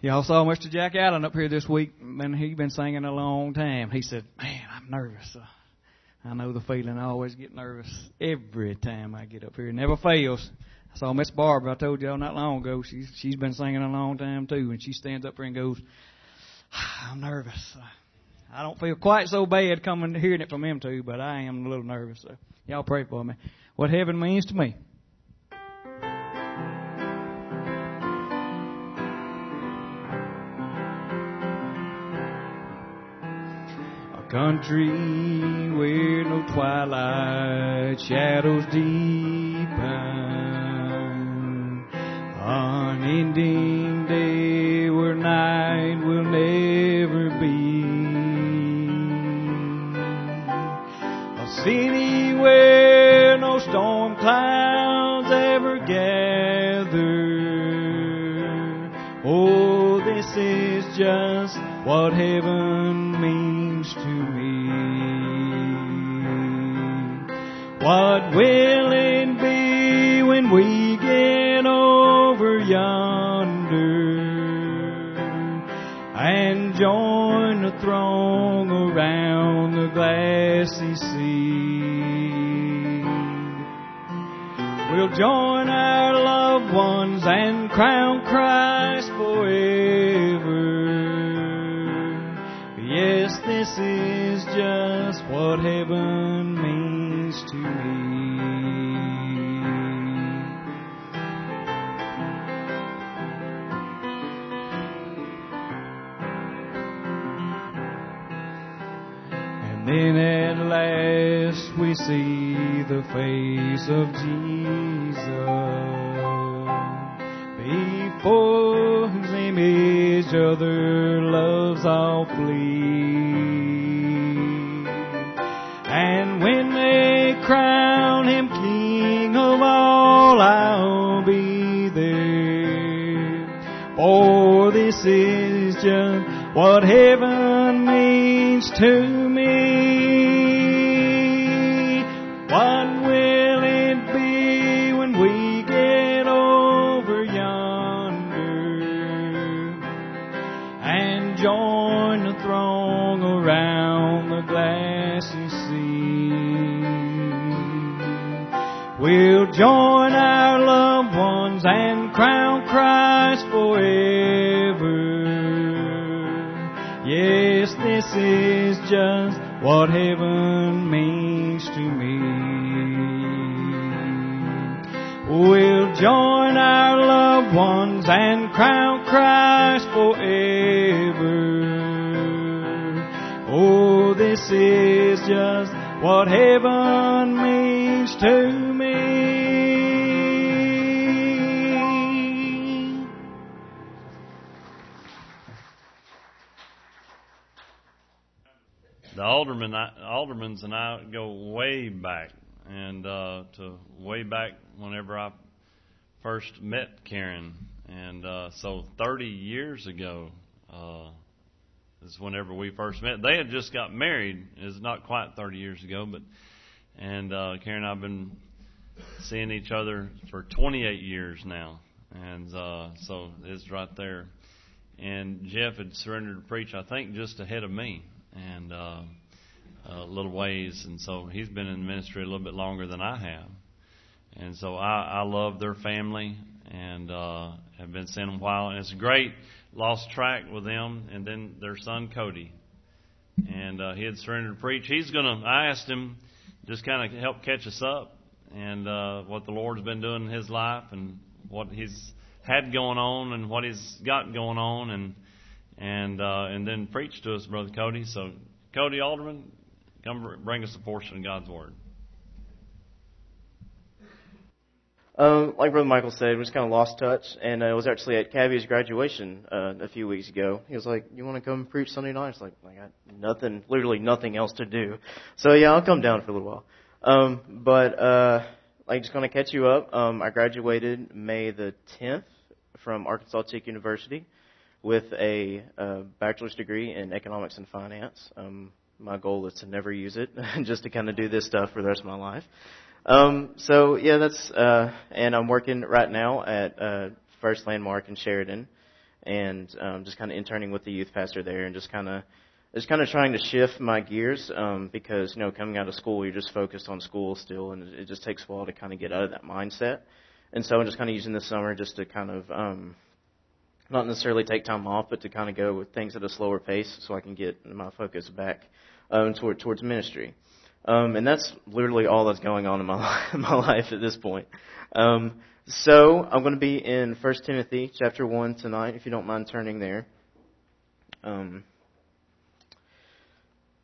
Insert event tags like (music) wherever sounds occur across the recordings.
Y'all saw Mr. Jack Allen up here this week, and he's been singing a long time. He said, "Man, I'm nervous. Uh, I know the feeling. I always get nervous every time I get up here. It never fails." I saw Miss Barbara. I told y'all not long ago. She's she's been singing a long time too, and she stands up here and goes, "I'm nervous. I don't feel quite so bad coming hearing it from them two, but I am a little nervous. So y'all pray for me. What heaven means to me." Country where no twilight shadows deepen, unending day where night will never be, a city where no storm clouds ever gather. Oh, this is just what heaven around the glassy sea? We'll join our loved ones and crown Christ forever. Yes, this is just what heaven see the face of Jesus before whose image other loves all flee. And when they crown him king of all, I'll be there. For this is just what heaven means to is just what heaven means to me. We'll join our loved ones and crown Christ forever. Oh, this is just what heaven means to me. The alderman, aldermans and I go way back, and uh, to way back whenever I first met Karen, and uh, so 30 years ago uh, is whenever we first met. They had just got married. It's not quite 30 years ago, but and uh, Karen and I've been seeing each other for 28 years now, and uh, so it's right there. And Jeff had surrendered to preach, I think, just ahead of me and uh, a little ways, and so he's been in ministry a little bit longer than I have. And so I, I love their family and uh, have been seeing them a while, and it's great. Lost track with them, and then their son Cody, and uh, he had surrendered to preach. He's gonna. I asked him just kind of help catch us up and uh, what the Lord's been doing in his life and what he's had going on and what he's got going on and and uh, and then preach to us, Brother Cody. So, Cody Alderman, come bring us a portion of God's Word. Um, like Brother Michael said, we just kind of lost touch, and uh, it was actually at Cavia's graduation uh, a few weeks ago. He was like, "You want to come preach Sunday night?" It's like, I got nothing, literally nothing else to do. So yeah, I'll come down for a little while. Um, but uh, like, just to catch you up. Um, I graduated May the 10th from Arkansas Tech University with a uh, bachelor's degree in economics and finance. Um, my goal is to never use it, (laughs) just to kind of do this stuff for the rest of my life. Um, so yeah, that's uh, and I'm working right now at uh, First Landmark in Sheridan and um, just kind of interning with the youth pastor there, and just kind of just kind of trying to shift my gears um, because you know coming out of school you're just focused on school still, and it just takes a while to kind of get out of that mindset. And so I'm just kind of using this summer just to kind of um, not necessarily take time off, but to kind of go with things at a slower pace so I can get my focus back um, toward, towards ministry. Um, and that's literally all that's going on in my, (laughs) my life at this point. Um, so I'm going to be in 1 Timothy chapter 1 tonight, if you don't mind turning there. Um,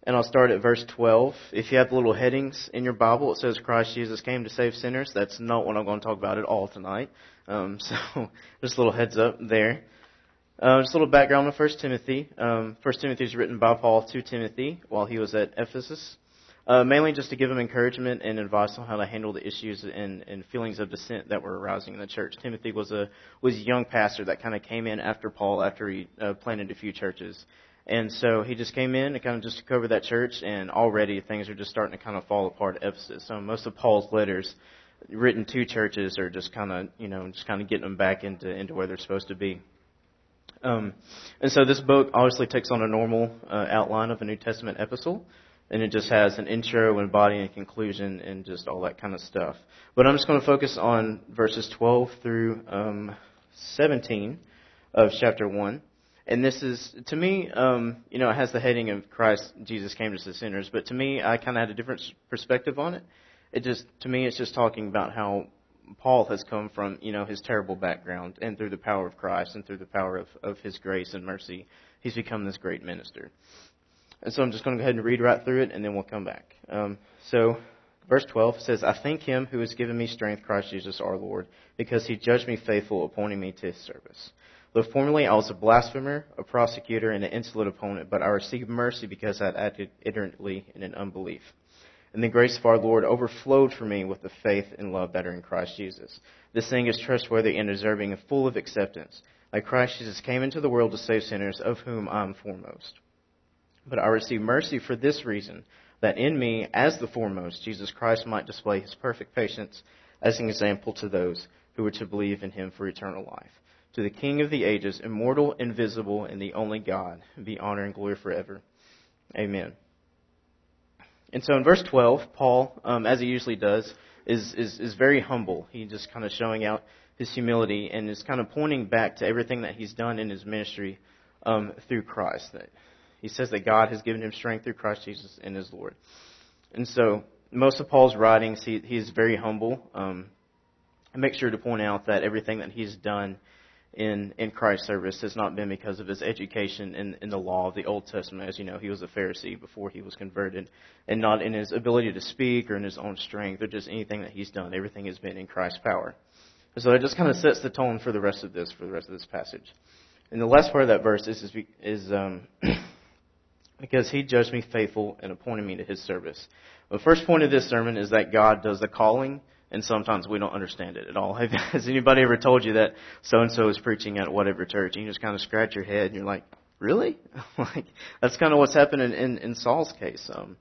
and I'll start at verse 12. If you have the little headings in your Bible, it says Christ Jesus came to save sinners. That's not what I'm going to talk about at all tonight. Um, (laughs) so just a little heads up there. Uh, just a little background on First Timothy. Um, First Timothy is written by Paul to Timothy while he was at Ephesus, uh, mainly just to give him encouragement and advice on how to handle the issues and, and feelings of dissent that were arising in the church. Timothy was a was a young pastor that kind of came in after Paul after he uh, planted a few churches, and so he just came in and kind of just took over that church, and already things are just starting to kind of fall apart at Ephesus. So most of Paul's letters written to churches are just kind of you know just kind of getting them back into into where they're supposed to be. Um, and so this book obviously takes on a normal uh, outline of a New Testament epistle, and it just has an intro and body and conclusion and just all that kind of stuff. But I'm just going to focus on verses 12 through um, 17 of chapter 1. And this is, to me, um, you know, it has the heading of Christ, Jesus came to save sinners, but to me, I kind of had a different perspective on it. It just, to me, it's just talking about how Paul has come from, you know, his terrible background, and through the power of Christ and through the power of, of his grace and mercy, he's become this great minister. And so I'm just going to go ahead and read right through it, and then we'll come back. Um, so, verse 12 says, I thank him who has given me strength, Christ Jesus our Lord, because he judged me faithful, appointing me to his service. Though formerly I was a blasphemer, a prosecutor, and an insolent opponent, but I received mercy because I had acted ignorantly in an unbelief and the grace of our Lord overflowed for me with the faith and love that are in Christ Jesus. This thing is trustworthy and deserving and full of acceptance. Like Christ Jesus came into the world to save sinners, of whom I am foremost. But I receive mercy for this reason, that in me, as the foremost, Jesus Christ might display his perfect patience as an example to those who are to believe in him for eternal life. To the King of the ages, immortal, invisible, and the only God, be honor and glory forever. Amen. And so in verse 12, Paul, um, as he usually does, is, is, is very humble. He's just kind of showing out his humility and is kind of pointing back to everything that he's done in his ministry um, through Christ. That he says that God has given him strength through Christ Jesus and his Lord. And so most of Paul's writings, he, is very humble. Um, I make sure to point out that everything that he's done in, in Christ's service has not been because of his education in, in the law of the Old Testament. As you know, he was a Pharisee before he was converted, and not in his ability to speak or in his own strength or just anything that he's done. Everything has been in Christ's power. And so it just kind of sets the tone for the rest of this, for the rest of this passage. And the last part of that verse is, is, is um, (clears throat) because he judged me faithful and appointed me to his service. The first point of this sermon is that God does the calling and sometimes we don't understand it at all. (laughs) Has anybody ever told you that so and so is preaching at whatever church, and you just kind of scratch your head and you're like, really? (laughs) like that's kind of what's happened in, in, in Saul's case. Um,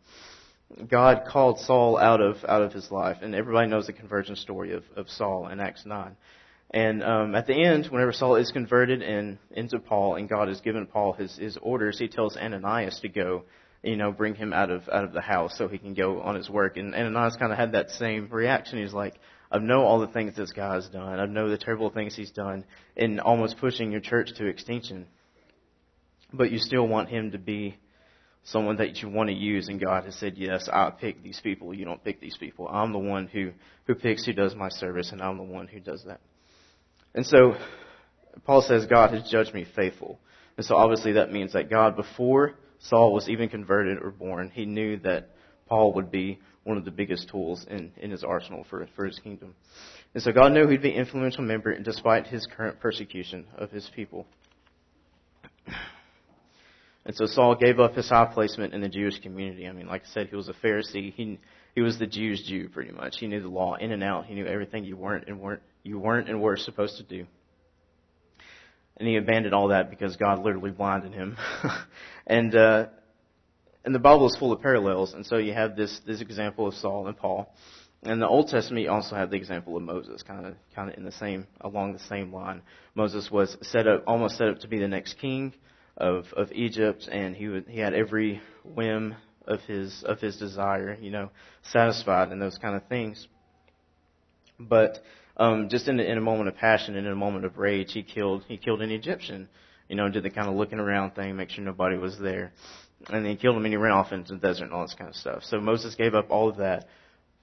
God called Saul out of out of his life, and everybody knows the conversion story of, of Saul in Acts nine. And um, at the end, whenever Saul is converted and into Paul, and God has given Paul his his orders, he tells Ananias to go you know, bring him out of out of the house so he can go on his work. And Ananias kind of had that same reaction. He's like, I know all the things this guy's done. I know the terrible things he's done in almost pushing your church to extinction. But you still want him to be someone that you want to use. And God has said, yes, I pick these people. You don't pick these people. I'm the one who, who picks who does my service, and I'm the one who does that. And so, Paul says God has judged me faithful. And so obviously that means that God, before Saul was even converted or born, he knew that Paul would be one of the biggest tools in, in his arsenal for, for his kingdom. And so God knew he'd be an influential member despite his current persecution of his people. And so Saul gave up his high placement in the Jewish community. I mean, like I said, he was a Pharisee. He he was the Jews' Jew pretty much. He knew the law in and out. He knew everything you weren't and weren't you weren't and were supposed to do. And he abandoned all that because God literally blinded him. (laughs) and, uh, and the Bible is full of parallels. And so you have this, this example of Saul and Paul. And the Old Testament, you also have the example of Moses, kind of, kind of in the same, along the same line. Moses was set up, almost set up to be the next king of of Egypt, and he would, he had every whim of his of his desire, you know, satisfied and those kind of things. But um, just in, in a moment of passion and in a moment of rage, he killed he killed an Egyptian, you know, did the kind of looking around thing, make sure nobody was there, and then he killed him and he ran off into the desert and all this kind of stuff. So Moses gave up all of that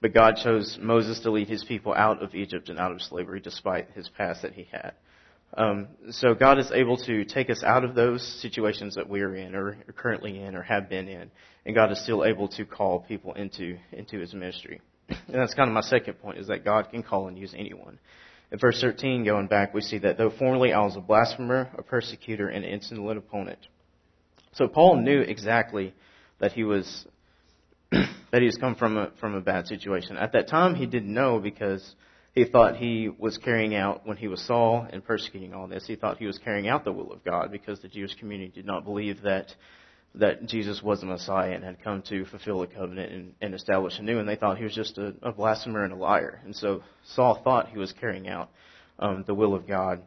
but God chose Moses to lead his people out of Egypt and out of slavery despite his past that he had. Um, so God is able to take us out of those situations that we're in or currently in or have been in. And God is still able to call people into, into his ministry. And that's kind of my second point is that God can call and use anyone. In verse 13, going back, we see that though formerly I was a blasphemer, a persecutor, and an insolent opponent. So Paul knew exactly that he was (clears throat) that he's come from a, from a bad situation. At that time, he didn't know because he thought he was carrying out, when he was Saul and persecuting all this, he thought he was carrying out the will of God because the Jewish community did not believe that that Jesus was the Messiah and had come to fulfill the covenant and, and establish a new, and they thought he was just a, a blasphemer and a liar. And so Saul thought he was carrying out um, the will of God,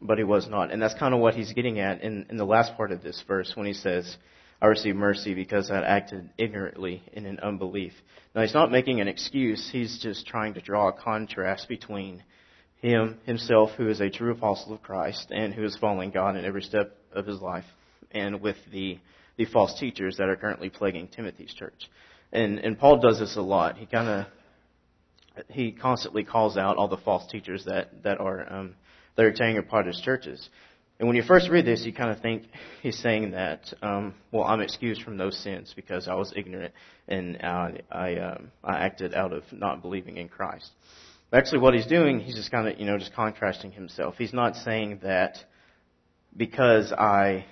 but he was not. And that's kind of what he's getting at in, in the last part of this verse when he says, I received mercy because I acted ignorantly in an unbelief. Now he's not making an excuse, he's just trying to draw a contrast between him, himself, who is a true apostle of Christ and who is following God in every step of his life, and with the, the false teachers that are currently plaguing Timothy's church. And, and Paul does this a lot. He kind of, he constantly calls out all the false teachers that, that are, um, that are tearing apart his churches. And when you first read this, you kind of think he's saying that, um, well, I'm excused from those sins because I was ignorant and I, I, um, I acted out of not believing in Christ. But actually, what he's doing, he's just kind of, you know, just contrasting himself. He's not saying that because I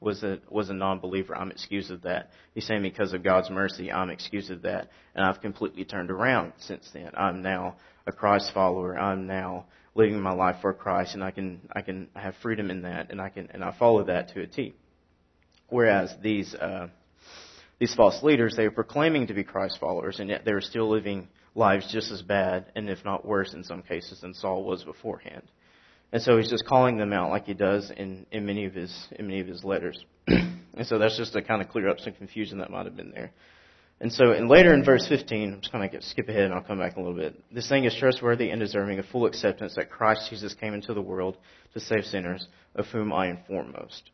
was a was a non-believer, I'm excused of that. He's saying because of God's mercy, I'm excused of that, and I've completely turned around since then. I'm now a Christ follower. I'm now living my life for Christ, and I can I can have freedom in that, and I can and I follow that to a T. Whereas these uh, these false leaders, they are proclaiming to be Christ followers, and yet they are still living lives just as bad, and if not worse in some cases than Saul was beforehand. And so he's just calling them out like he does in, in many of his in many of his letters. (clears throat) and so that's just to kind of clear up some confusion that might have been there. And so, and later in verse 15, I'm just going to skip ahead and I'll come back a little bit. This thing is trustworthy and deserving of full acceptance that Christ Jesus came into the world to save sinners, of whom I am foremost.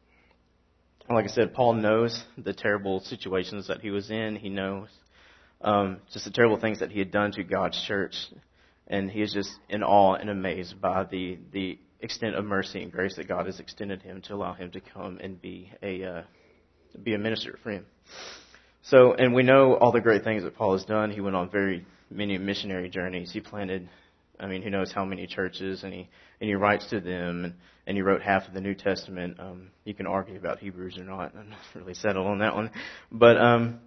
Like I said, Paul knows the terrible situations that he was in. He knows um, just the terrible things that he had done to God's church, and he is just in awe and amazed by the the extent of mercy and grace that God has extended him to allow him to come and be a uh, be a minister for him. So, and we know all the great things that Paul has done. He went on very many missionary journeys. He planted, I mean, who knows how many churches, and he and he writes to them, and, and he wrote half of the New Testament. Um, you can argue about Hebrews or not. I'm not really settled on that one, but um,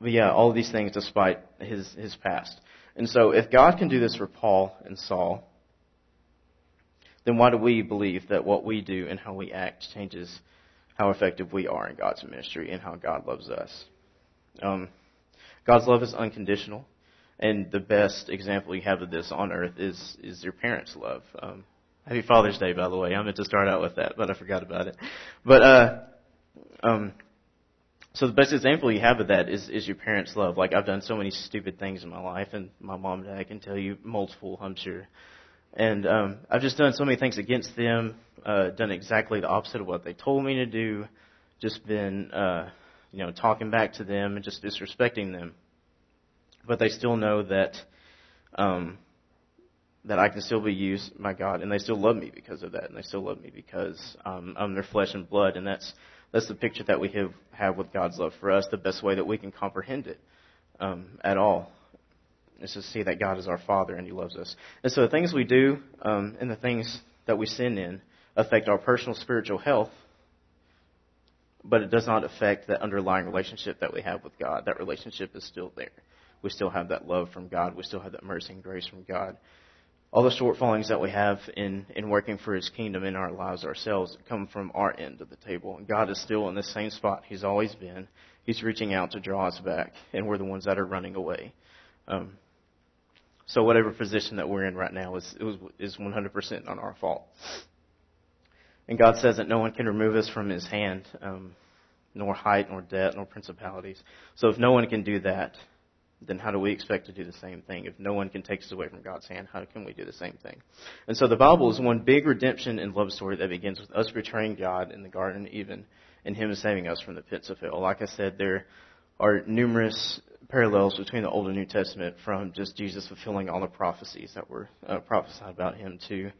but yeah, all these things despite his his past. And so, if God can do this for Paul and Saul, then why do we believe that what we do and how we act changes how effective we are in God's ministry and how God loves us. Um, God's love is unconditional, and the best example you have of this on earth is is your parents' love. Um, happy Father's Day, by the way. I meant to start out with that, but I forgot about it. But uh, um, so the best example you have of that is is your parents' love. Like I've done so many stupid things in my life, and my mom and dad can tell you multiple, I'm sure. And um, I've just done so many things against them, uh, done exactly the opposite of what they told me to do, just been, uh, you know, talking back to them and just disrespecting them. But they still know that, um, that I can still be used by God, and they still love me because of that, and they still love me because um, I'm their flesh and blood, and that's that's the picture that we have have with God's love for us, the best way that we can comprehend it um, at all is to see that God is our Father and He loves us. And so the things we do um, and the things that we sin in affect our personal spiritual health, but it does not affect that underlying relationship that we have with God. That relationship is still there. We still have that love from God. We still have that mercy and grace from God. All the shortfallings that we have in, in working for His kingdom in our lives ourselves come from our end of the table. And God is still in the same spot He's always been. He's reaching out to draw us back, and we're the ones that are running away. Um, So whatever position that we're in right now is is 100% on our fault. And God says that no one can remove us from His hand, um, nor height, nor depth, nor principalities. So if no one can do that, then how do we expect to do the same thing? If no one can take us away from God's hand, how can we do the same thing? And so the Bible is one big redemption and love story that begins with us betraying God in the Garden even and Him saving us from the pits of hell. Like I said, there are numerous parallels between the Old and New Testament from just Jesus fulfilling all the prophecies that were uh, prophesied about Him to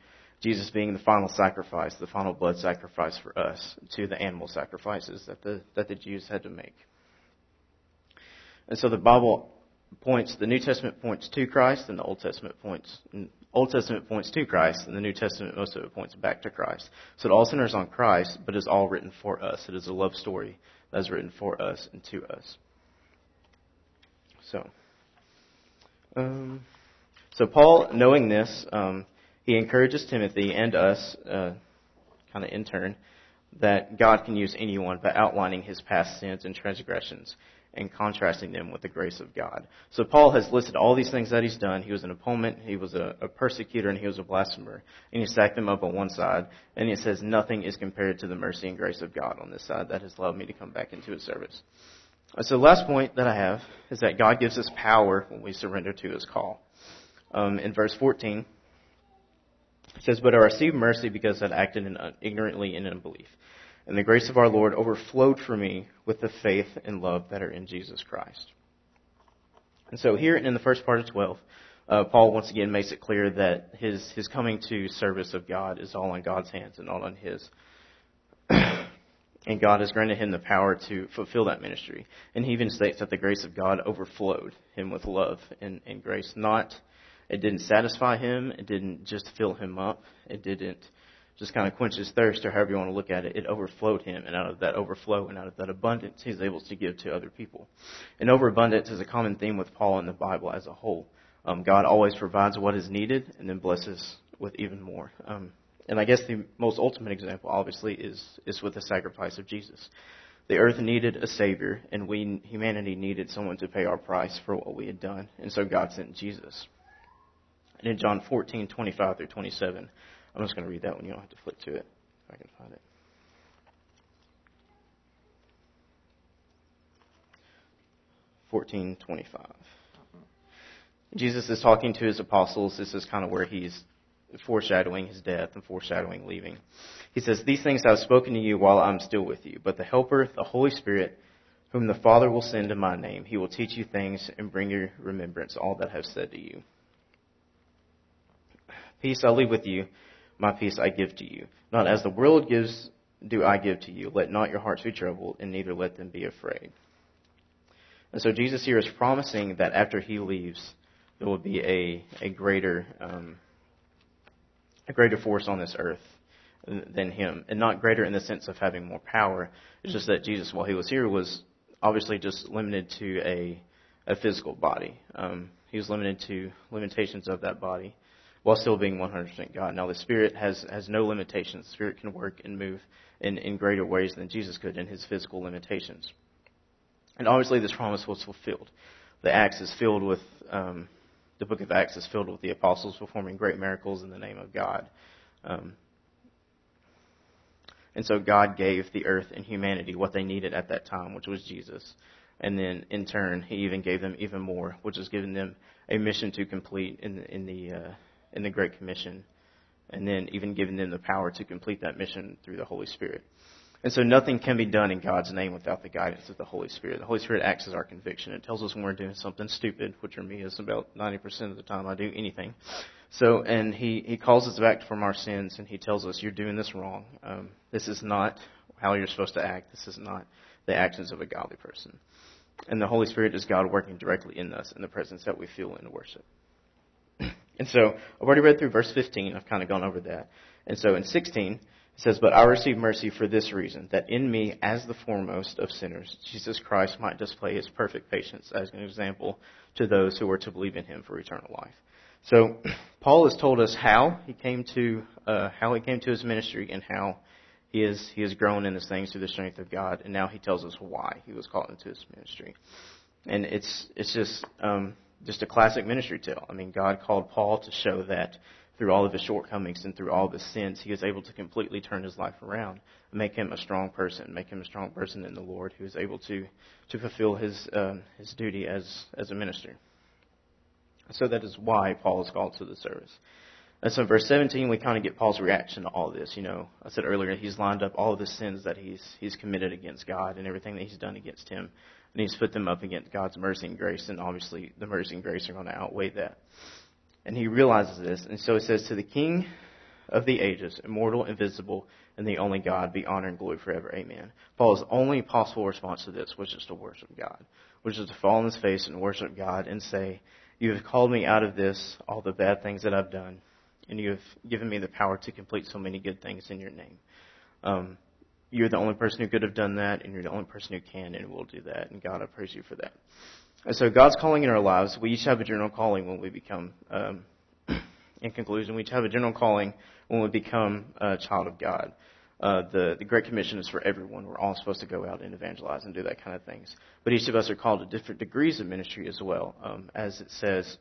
Jesus being the final sacrifice, the final blood sacrifice for us, to the animal sacrifices that the, that the Jews had to make. And so the Bible points, the New Testament points to Christ, and the Old Testament points, Old Testament points to Christ, and the New Testament, most of it points back to Christ. So it all centers on Christ, but is all written for us. It is a love story that is written for us and to us. So, um, so Paul, knowing this, um, he encourages Timothy and us, uh, kind of in turn, that God can use anyone by outlining his past sins and transgressions and contrasting them with the grace of God. So Paul has listed all these things that he's done. He was an opponent, he was a, a, persecutor, and he was a blasphemer. And he stacked them up on one side, and he says, nothing is compared to the mercy and grace of God on this side that has allowed me to come back into his service. So the last point that I have is that God gives us power when we surrender to his call. Um, in verse 14, it says, But I received mercy because I acted in, ignorantly in unbelief. And the grace of our Lord overflowed for me with the faith and love that are in Jesus Christ. And so here in the first part of 12, uh, Paul once again makes it clear that his, his coming to service of God is all in God's hands and not on his. (clears throat) and God has granted him the power to fulfill that ministry. And he even states that the grace of God overflowed him with love and, and grace. Not, it didn't satisfy him, it didn't just fill him up, it didn't just kind of quench his thirst, or however you want to look at it, it overflowed him, and out of that overflow and out of that abundance, he's able to give to other people. And overabundance is a common theme with Paul in the Bible as a whole. Um, God always provides what is needed, and then blesses with even more. Um, and I guess the most ultimate example, obviously, is is with the sacrifice of Jesus. The earth needed a savior, and we humanity needed someone to pay our price for what we had done, and so God sent Jesus. And in John 14:25 through 27. I'm just going to read that one. You don't have to flip to it if I can find it. Fourteen twenty-five. Jesus is talking to his apostles. This is kind of where he's foreshadowing his death and foreshadowing leaving. He says, These things I have spoken to you while I'm still with you, but the Helper, the Holy Spirit, whom the Father will send in my name, he will teach you things and bring your remembrance all that I have said to you. Peace I leave with you. My peace I give to you. Not as the world gives, do I give to you. Let not your hearts be troubled, and neither let them be afraid. And so Jesus here is promising that after he leaves, there will be a, a greater um, a greater force on this earth than him, and not greater in the sense of having more power. It's just that Jesus, while he was here, was obviously just limited to a a physical body. Um, he was limited to limitations of that body while still being 100% God. Now, the Spirit has, has no limitations. The Spirit can work and move in, in greater ways than Jesus could in his physical limitations. And obviously, this promise was fulfilled. The Acts is filled with, um, the book of Acts is filled with the apostles performing great miracles in the name of God. Um, and so God gave the earth and humanity what they needed at that time, which was Jesus. And then in turn, He even gave them even more, which was giving them a mission to complete in in the uh, in the Great Commission, and then even giving them the power to complete that mission through the Holy Spirit. And so nothing can be done in God's name without the guidance of the Holy Spirit. The Holy Spirit acts as our conviction. It tells us when we're doing something stupid, which for me is about 90% of the time I do anything. So, and He, He calls us back from our sins and He tells us, you're doing this wrong. Um, this is not how you're supposed to act. This is not the actions of a godly person. And the Holy Spirit is God working directly in us in the presence that we feel in worship. And so I've already read through verse 15. I've kind of gone over that. And so in 16, it says, But I received mercy for this reason, that in me, as the foremost of sinners, Jesus Christ might display his perfect patience as an example to those who are to believe in him for eternal life. So (clears throat) Paul has told us how he came to uh, how he came to his ministry and how he is he has grown in his things through the strength of God, and now he tells us why he was called into his ministry. And it's it's just um, just a classic ministry tale. I mean, God called Paul to show that through all of his shortcomings and through all of his sins, he was able to completely turn his life around make him a strong person, make him a strong person in the Lord who is able to, to fulfill his, uh, his duty as, as a minister. So that is why Paul is called to the service. And so in verse 17, we kind of get Paul's reaction to all this. You know, I said earlier, he's lined up all of the sins that he's, he's committed against God and everything that he's done against him. And he's put them up against God's mercy and grace. And obviously, the mercy and grace are going to outweigh that. And he realizes this. And so he says, To the King of the ages, immortal, invisible, and the only God, be honor and glory forever. Amen. Paul's only possible response to this was just to worship God, which is to fall on his face and worship God and say, You have called me out of this, all the bad things that I've done, and you have given me the power to complete so many good things in your name. Um, you're the only person who could have done that, and you're the only person who can and will do that. And God, I praise you for that. And so God's calling in our lives, we each have a general calling when we become, um, (clears throat) in conclusion, we each have a general calling when we become a child of God. Uh, the, the Great Commission is for everyone. We're all supposed to go out and evangelize and do that kind of things. But each of us are called to different degrees of ministry as well. Um, as it says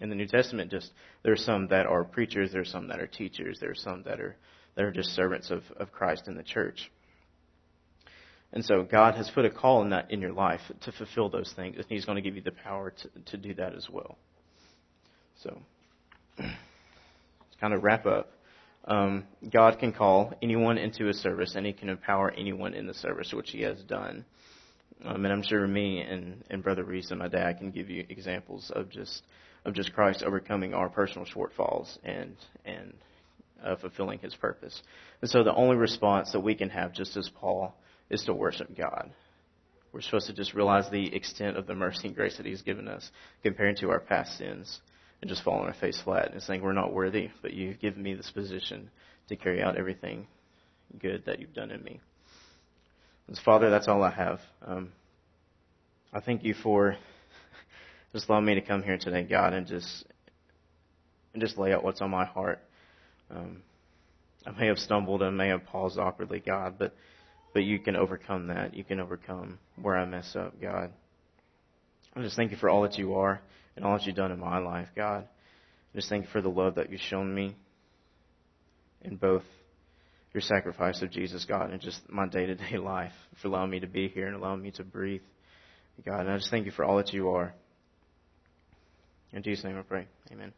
in the New Testament, just there are some that are preachers, there are some that are teachers, there are some that are that are just servants of, of Christ in the church. And so God has put a call in that in your life to fulfill those things, and He's going to give you the power to, to do that as well. So, to kind of wrap up, um, God can call anyone into a service, and He can empower anyone in the service, which He has done. Um, and I'm sure me and, and Brother Reese and my dad can give you examples of just of just Christ overcoming our personal shortfalls and and uh, fulfilling His purpose. And so the only response that we can have, just as Paul is to worship God. We're supposed to just realize the extent of the mercy and grace that He's given us compared to our past sins and just fall on our face flat and saying, We're not worthy, but you've given me this position to carry out everything good that you've done in me. And Father, that's all I have. Um, I thank you for just allowing me to come here today, God, and just and just lay out what's on my heart. Um, I may have stumbled, I may have paused awkwardly, God, but but you can overcome that. You can overcome where I mess up, God. I just thank you for all that you are and all that you've done in my life, God. I just thank you for the love that you've shown me in both your sacrifice of Jesus, God, and just my day to day life, for allowing me to be here and allowing me to breathe, God. And I just thank you for all that you are. In Jesus' name I pray. Amen.